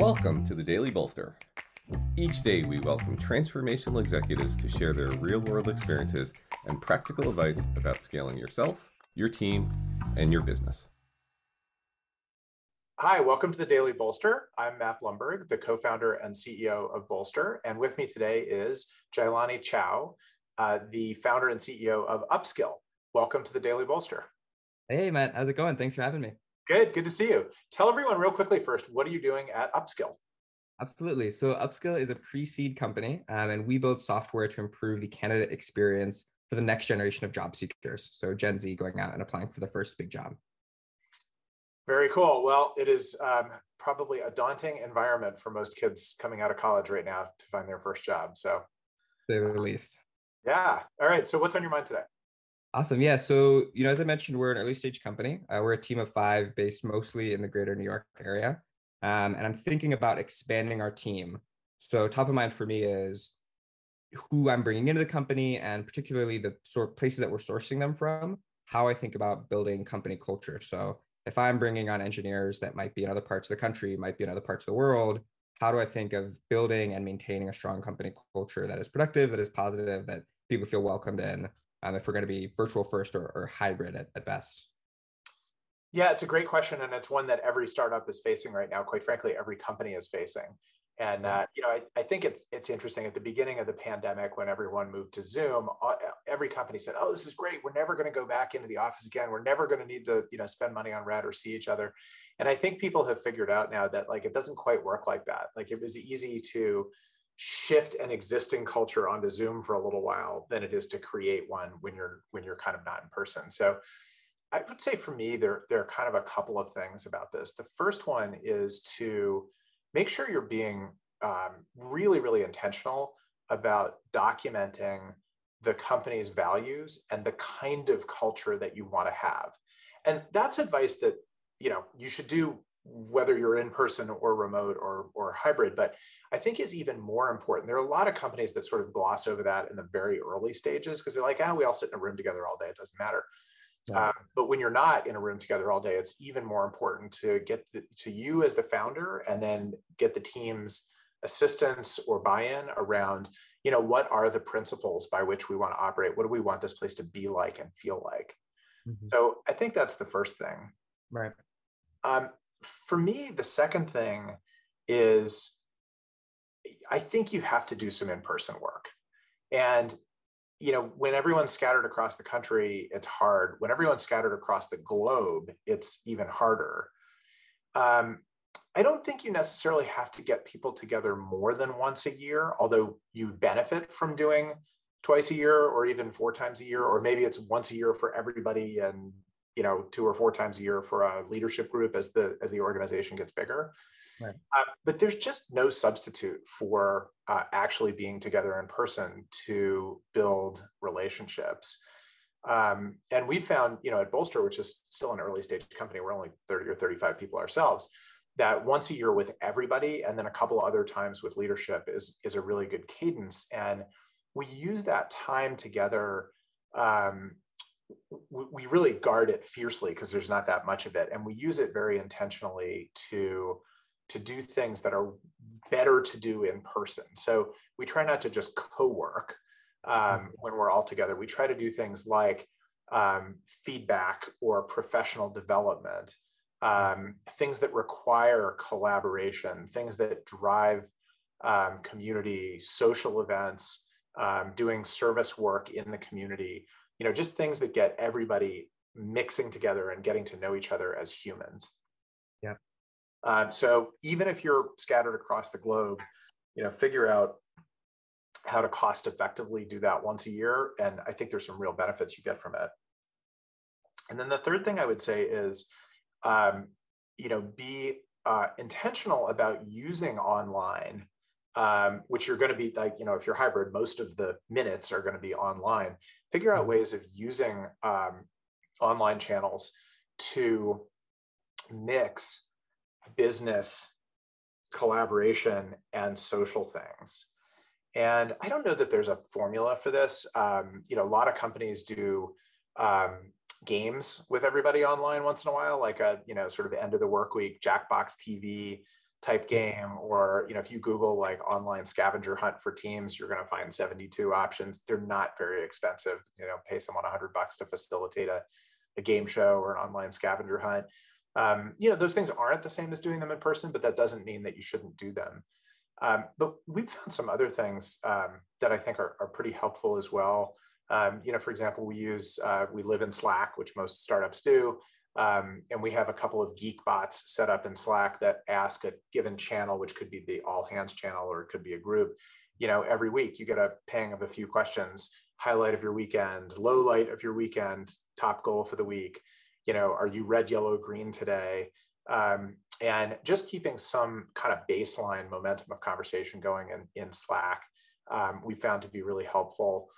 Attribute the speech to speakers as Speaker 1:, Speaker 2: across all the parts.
Speaker 1: Welcome to the Daily Bolster. Each day, we welcome transformational executives to share their real world experiences and practical advice about scaling yourself, your team, and your business.
Speaker 2: Hi, welcome to the Daily Bolster. I'm Matt Blumberg, the co founder and CEO of Bolster. And with me today is Jailany Thiaw, uh, the founder and CEO of Upskill. Welcome to the Daily Bolster.
Speaker 3: Hey, Matt. How's it going? Thanks for having me.
Speaker 2: Good. Good to see you. Tell everyone real quickly first, what are you doing at Upskill?
Speaker 3: Absolutely. So Upskill is a pre-seed company, um, and we build software to improve the candidate experience for the next generation of job seekers. So Gen Z going out and applying for the first big job.
Speaker 2: Very cool. Well, it is um, probably a daunting environment for most kids coming out of college right now to find their first job. So,
Speaker 3: say the least.
Speaker 2: Yeah. All right. So, what's on your mind today?
Speaker 3: Awesome. Yeah. So, you know, as I mentioned, we're an early stage company. Uh, we're a team of five based mostly in the greater New York area. Um, and I'm thinking about expanding our team. So, top of mind for me is who I'm bringing into the company and particularly the sort of places that we're sourcing them from, how I think about building company culture. So, if I'm bringing on engineers that might be in other parts of the country, might be in other parts of the world, how do I think of building and maintaining a strong company culture that is productive, that is positive, that people feel welcomed in? Um, if we're going to be virtual first or, or hybrid at, at best?
Speaker 2: Yeah, it's a great question, and it's one that every startup is facing right now. Quite frankly, every company is facing. And uh, you know, I, I, think it's it's interesting. At the beginning of the pandemic, when everyone moved to Zoom, every company said, "Oh, this is great. We're never going to go back into the office again. We're never going to need to you know spend money on rent or see each other." And I think people have figured out now that like it doesn't quite work like that. Like it was easy to shift an existing culture onto Zoom for a little while than it is to create one when you're when you're kind of not in person. So I would say for me, there, there are kind of a couple of things about this. The first one is to make sure you're being um, really, really intentional about documenting the company's values and the kind of culture that you want to have. And that's advice that you know you should do whether you're in person or remote or, or hybrid, but I think is even more important. There are a lot of companies that sort of gloss over that in the very early stages because they're like, ah, we all sit in a room together all day. It doesn't matter. Yeah. Um, but when you're not in a room together all day, it's even more important to get the, to you as the founder and then get the team's assistance or buy-in around, you know, what are the principles by which we want to operate? What do we want this place to be like and feel like? Mm-hmm. So I think that's the first thing.
Speaker 3: Right.
Speaker 2: Um, for me, the second thing is I think you have to do some in person work. And, you know, when everyone's scattered across the country, it's hard. When everyone's scattered across the globe, it's even harder. Um, I don't think you necessarily have to get people together more than once a year, although you benefit from doing twice a year or even four times a year, or maybe it's once a year for everybody and you know two or four times a year for a leadership group as the as the organization gets bigger. Right. uh, but there's just no substitute for uh, actually being together in person to build relationships. Um, and we found you know at bolster which is still an early stage company we're only 30 or 35 people ourselves that once a year with everybody and then a couple other times with leadership is is a really good cadence. And we use that time together um, we really guard it fiercely because there's not that much of it and we use it very intentionally to to do things that are better to do in person so we try not to just co-work um, mm-hmm. when we're all together we try to do things like um, feedback or professional development um, things that require collaboration things that drive um, community social events um, doing service work in the community you know just things that get everybody mixing together and getting to know each other as humans.
Speaker 3: Yeah.
Speaker 2: Um, so even if you're scattered across the globe you know figure out how to cost effectively do that once a year and i think there's some real benefits you get from it. And then the third thing i would say is um, you know be uh, intentional about using online um, which you're going to be like, you know, if you're hybrid, most of the minutes are going to be online. Figure out mm-hmm. ways of using um, online channels to mix business collaboration and social things. And I don't know that there's a formula for this. Um, you know, a lot of companies do um, games with everybody online once in a while, like a you know sort of end of the work week Jackbox TV type game or you know if you google like online scavenger hunt for teams you're going to find 72 options. They're not very expensive you know pay someone 100 bucks to facilitate a, a game show or an online scavenger hunt. Um, you know those things aren't the same as doing them in person but that doesn't mean that you shouldn't do them. Um, but we've found some other things um, that i think are, are, pretty helpful as well. Um, you know for example we use uh, we live in slack which most startups do um, and we have a couple of Geekbots set up in Slack that ask a given channel, which could be the all hands channel or it could be a group. You know, every week you get a ping of a few questions, highlight of your weekend, low light of your weekend, top goal for the week. You know, are you red, yellow, green today? Um, and just keeping some kind of baseline momentum of conversation going in, in Slack, um, we found to be really helpful.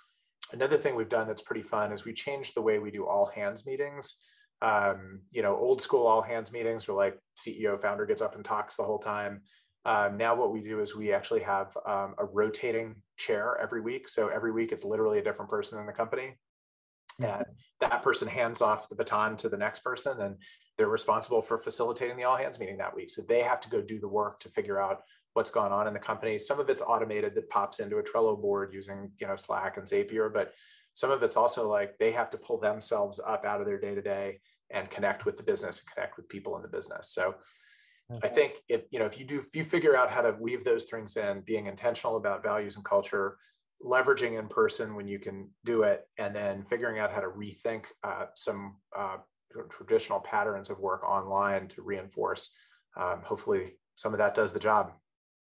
Speaker 2: Another thing we've done that's pretty fun is we changed the way we do all hands meetings um, you know, old school all hands meetings where like CEO founder gets up and talks the whole time. Um, now what we do is we actually have um, a rotating chair every week. So every week it's literally a different person in the company. And that person hands off the baton to the next person and they're responsible for facilitating the all hands meeting that week. So they have to go do the work to figure out what's going on in the company. Some of it's automated that pops into a Trello board using, you know, Slack and Zapier, but some of it's also like they have to pull themselves up out of their day to day and connect with the business and connect with people in the business. So I think if you know if you do if you figure out how to weave those things in, being intentional about values and culture, leveraging in person when you can do it, and then figuring out how to rethink uh, some uh, traditional patterns of work online to reinforce. Um, hopefully, some of that does the job.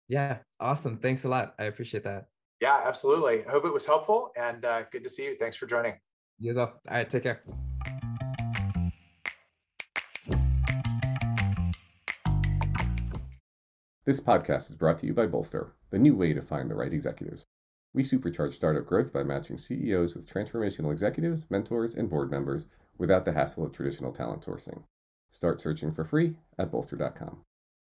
Speaker 3: Yeah, awesome. Thanks a lot. I appreciate that.
Speaker 2: Yeah, absolutely. I hope it was helpful and uh, good to see you. Thanks for joining.
Speaker 3: You as well. All right, take care.
Speaker 1: This podcast is brought to you by Bolster, the new way to find the right executives. We supercharge startup growth by matching CEOs with transformational executives, mentors, and board members without the hassle of traditional talent sourcing. Start searching for free at bolster.com.